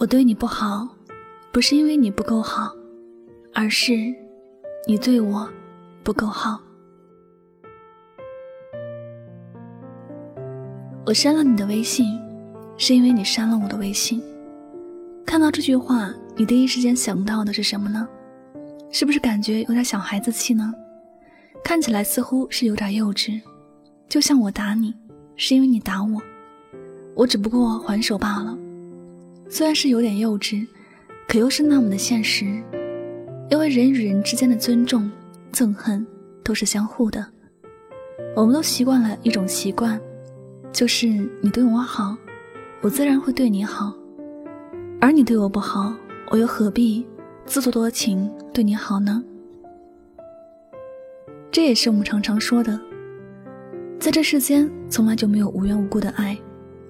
我对你不好，不是因为你不够好，而是你对我不够好。我删了你的微信，是因为你删了我的微信。看到这句话，你第一时间想到的是什么呢？是不是感觉有点小孩子气呢？看起来似乎是有点幼稚，就像我打你，是因为你打我，我只不过还手罢了。虽然是有点幼稚，可又是那么的现实，因为人与人之间的尊重、憎恨都是相互的。我们都习惯了一种习惯，就是你对我好，我自然会对你好；而你对我不好，我又何必自作多情对你好呢？这也是我们常常说的，在这世间从来就没有无缘无故的爱，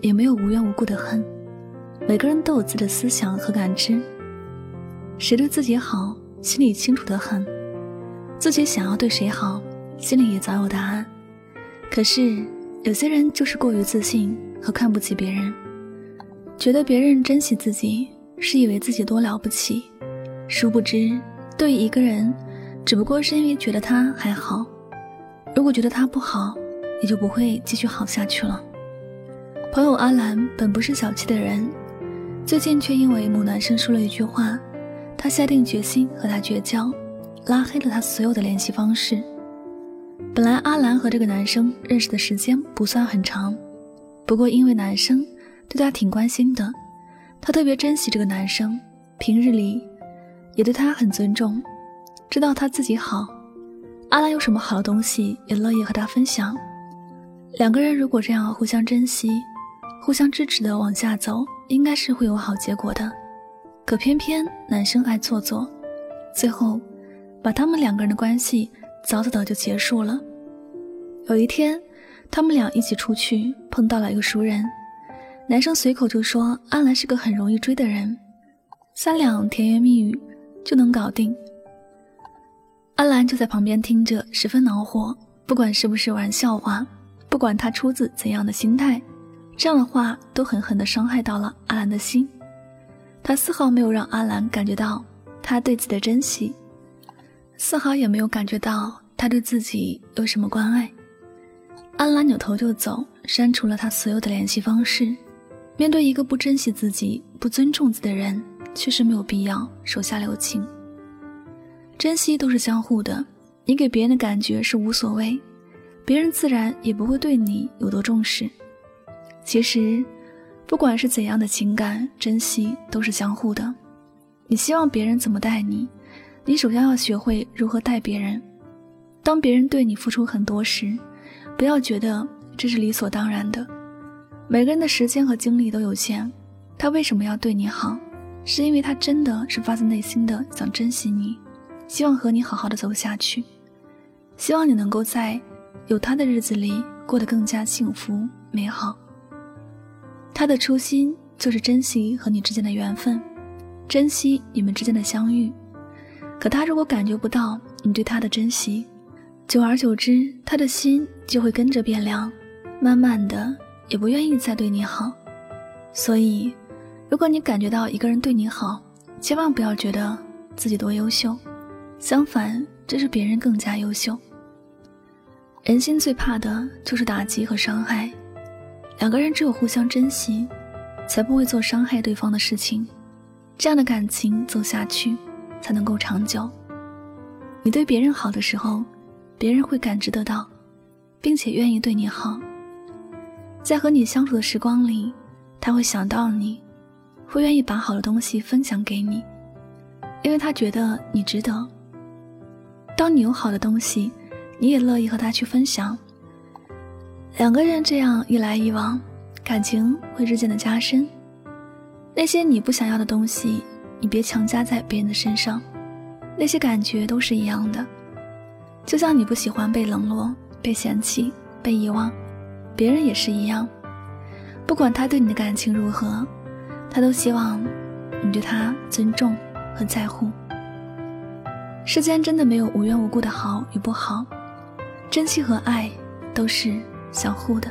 也没有无缘无故的恨。每个人都有自己的思想和感知，谁对自己好，心里清楚的很；自己想要对谁好，心里也早有答案。可是有些人就是过于自信和看不起别人，觉得别人珍惜自己是以为自己多了不起，殊不知对于一个人，只不过是因为觉得他还好，如果觉得他不好，也就不会继续好下去了。朋友阿兰本不是小气的人。最近却因为某男生说了一句话，他下定决心和他绝交，拉黑了他所有的联系方式。本来阿兰和这个男生认识的时间不算很长，不过因为男生对他挺关心的，他特别珍惜这个男生，平日里也对他很尊重，知道他自己好，阿兰有什么好的东西也乐意和他分享。两个人如果这样互相珍惜。互相支持的往下走，应该是会有好结果的。可偏偏男生爱做作，最后把他们两个人的关系早早的就结束了。有一天，他们俩一起出去，碰到了一个熟人，男生随口就说阿兰是个很容易追的人，三两甜言蜜语就能搞定。阿兰就在旁边听着，十分恼火。不管是不是玩笑话，不管他出自怎样的心态。这样的话都狠狠地伤害到了阿兰的心，他丝毫没有让阿兰感觉到他对自己的珍惜，丝毫也没有感觉到他对自己有什么关爱。阿兰扭头就走，删除了他所有的联系方式。面对一个不珍惜自己、不尊重自己的人，确实没有必要手下留情。珍惜都是相互的，你给别人的感觉是无所谓，别人自然也不会对你有多重视。其实，不管是怎样的情感，珍惜都是相互的。你希望别人怎么待你，你首先要学会如何待别人。当别人对你付出很多时，不要觉得这是理所当然的。每个人的时间和精力都有限，他为什么要对你好？是因为他真的是发自内心的想珍惜你，希望和你好好的走下去，希望你能够在有他的日子里过得更加幸福美好。他的初心就是珍惜和你之间的缘分，珍惜你们之间的相遇。可他如果感觉不到你对他的珍惜，久而久之，他的心就会跟着变凉，慢慢的也不愿意再对你好。所以，如果你感觉到一个人对你好，千万不要觉得自己多优秀，相反，这是别人更加优秀。人心最怕的就是打击和伤害。两个人只有互相珍惜，才不会做伤害对方的事情，这样的感情走下去才能够长久。你对别人好的时候，别人会感知得到，并且愿意对你好。在和你相处的时光里，他会想到你，会愿意把好的东西分享给你，因为他觉得你值得。当你有好的东西，你也乐意和他去分享。两个人这样一来一往，感情会日渐的加深。那些你不想要的东西，你别强加在别人的身上。那些感觉都是一样的，就像你不喜欢被冷落、被嫌弃、被遗忘，别人也是一样。不管他对你的感情如何，他都希望你对他尊重和在乎。世间真的没有无缘无故的好与不好，珍惜和爱都是。相互的。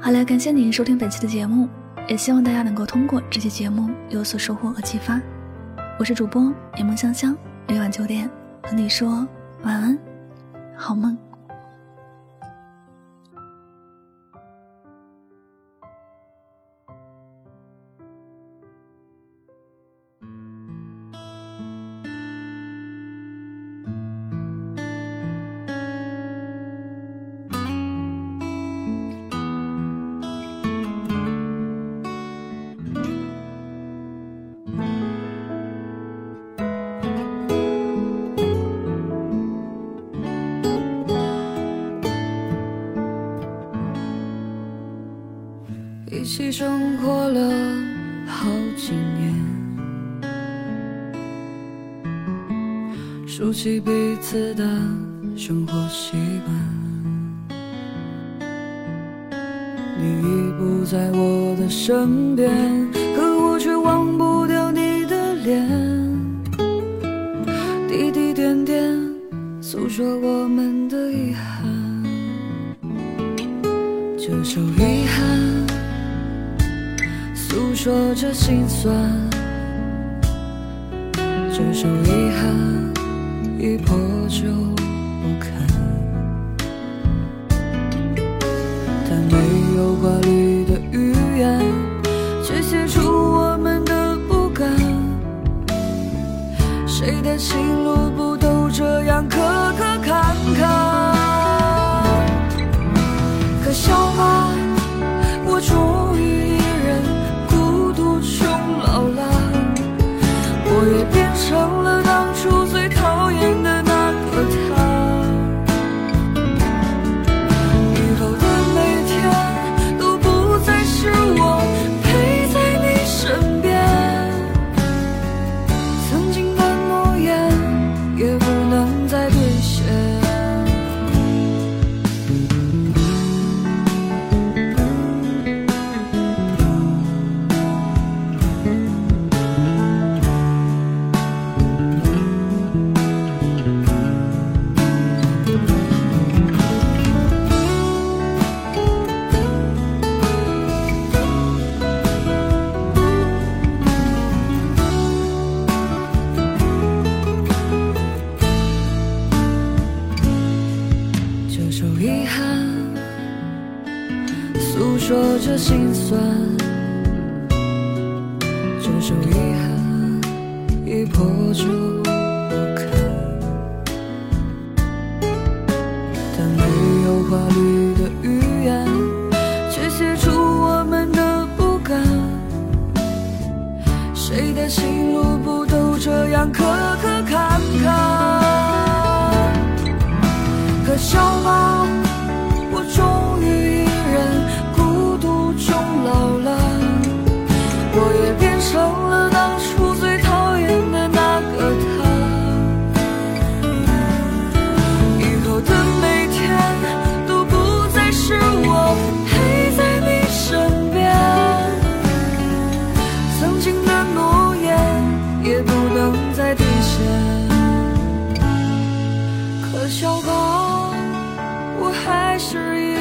好了感谢您收听本期的节目也希望大家能够通过这期节目有所收获和启发。我是主播柠檬香香每晚九点和你说晚安好梦。生活了好几年，熟悉彼此的生活习惯。你已不在我的身边，可我却忘不掉你的脸。滴滴点点，诉说我们的遗憾。这首遗憾。说着心酸，这首遗憾已破旧不堪，他没有华丽的语言，却写出我们的不甘。谁的情路不心酸，这首遗憾已破旧不堪，但没有华丽的语言，却写出我们的不甘。谁的心路不都这样磕磕坎坎？可笑吗？我还是